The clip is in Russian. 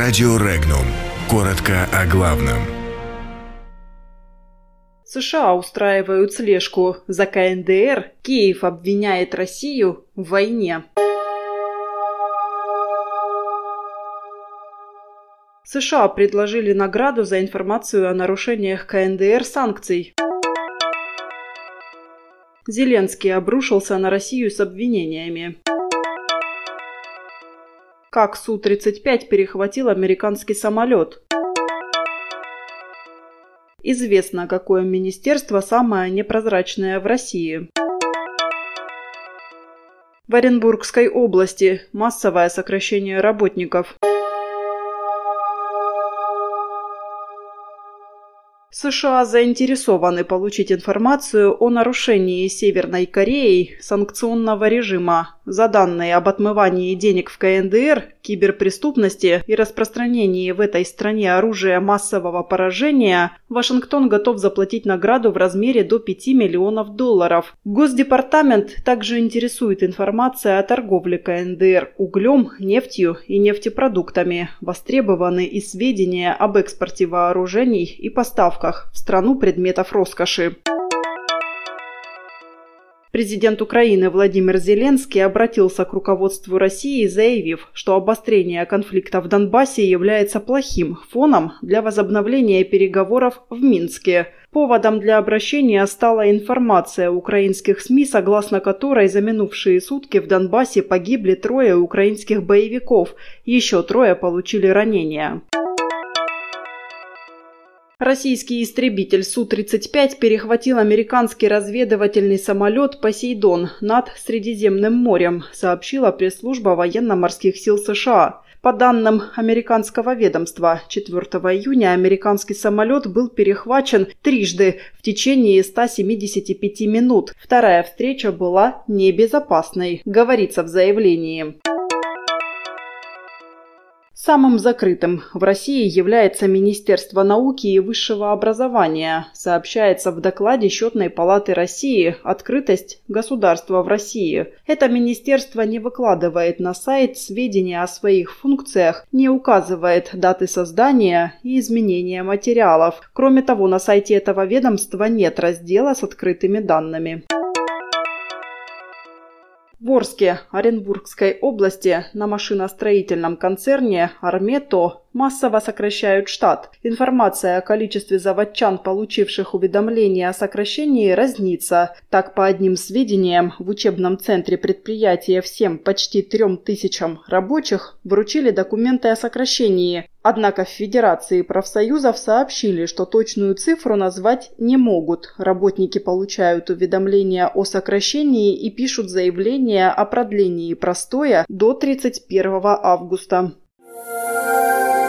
Радио Регнум. Коротко о главном. США устраивают слежку за КНДР. Киев обвиняет Россию в войне. США предложили награду за информацию о нарушениях КНДР санкций. Зеленский обрушился на Россию с обвинениями. Как Су-35 перехватил американский самолет. Известно, какое министерство самое непрозрачное в России. В Оренбургской области массовое сокращение работников. США заинтересованы получить информацию о нарушении Северной Кореей санкционного режима. За данные об отмывании денег в КНДР, киберпреступности и распространении в этой стране оружия массового поражения, Вашингтон готов заплатить награду в размере до 5 миллионов долларов. Госдепартамент также интересует информация о торговле КНДР углем, нефтью и нефтепродуктами. Востребованы и сведения об экспорте вооружений и поставках в страну предметов роскоши. Президент Украины Владимир Зеленский обратился к руководству России, заявив, что обострение конфликта в Донбассе является плохим фоном для возобновления переговоров в Минске. Поводом для обращения стала информация украинских СМИ, согласно которой за минувшие сутки в Донбассе погибли трое украинских боевиков, еще трое получили ранения. Российский истребитель Су-35 перехватил американский разведывательный самолет «Посейдон» над Средиземным морем, сообщила пресс-служба военно-морских сил США. По данным американского ведомства, 4 июня американский самолет был перехвачен трижды в течение 175 минут. Вторая встреча была небезопасной, говорится в заявлении. Самым закрытым в России является Министерство науки и высшего образования, сообщается в докладе Счетной палаты России «Открытость государства в России». Это министерство не выкладывает на сайт сведения о своих функциях, не указывает даты создания и изменения материалов. Кроме того, на сайте этого ведомства нет раздела с открытыми данными. В Орске Оренбургской области на машиностроительном концерне «Армето» массово сокращают штат. Информация о количестве заводчан, получивших уведомление о сокращении, разнится. Так, по одним сведениям, в учебном центре предприятия всем почти трем тысячам рабочих вручили документы о сокращении. Однако в Федерации профсоюзов сообщили, что точную цифру назвать не могут. Работники получают уведомления о сокращении и пишут заявление о продлении простоя до 31 августа.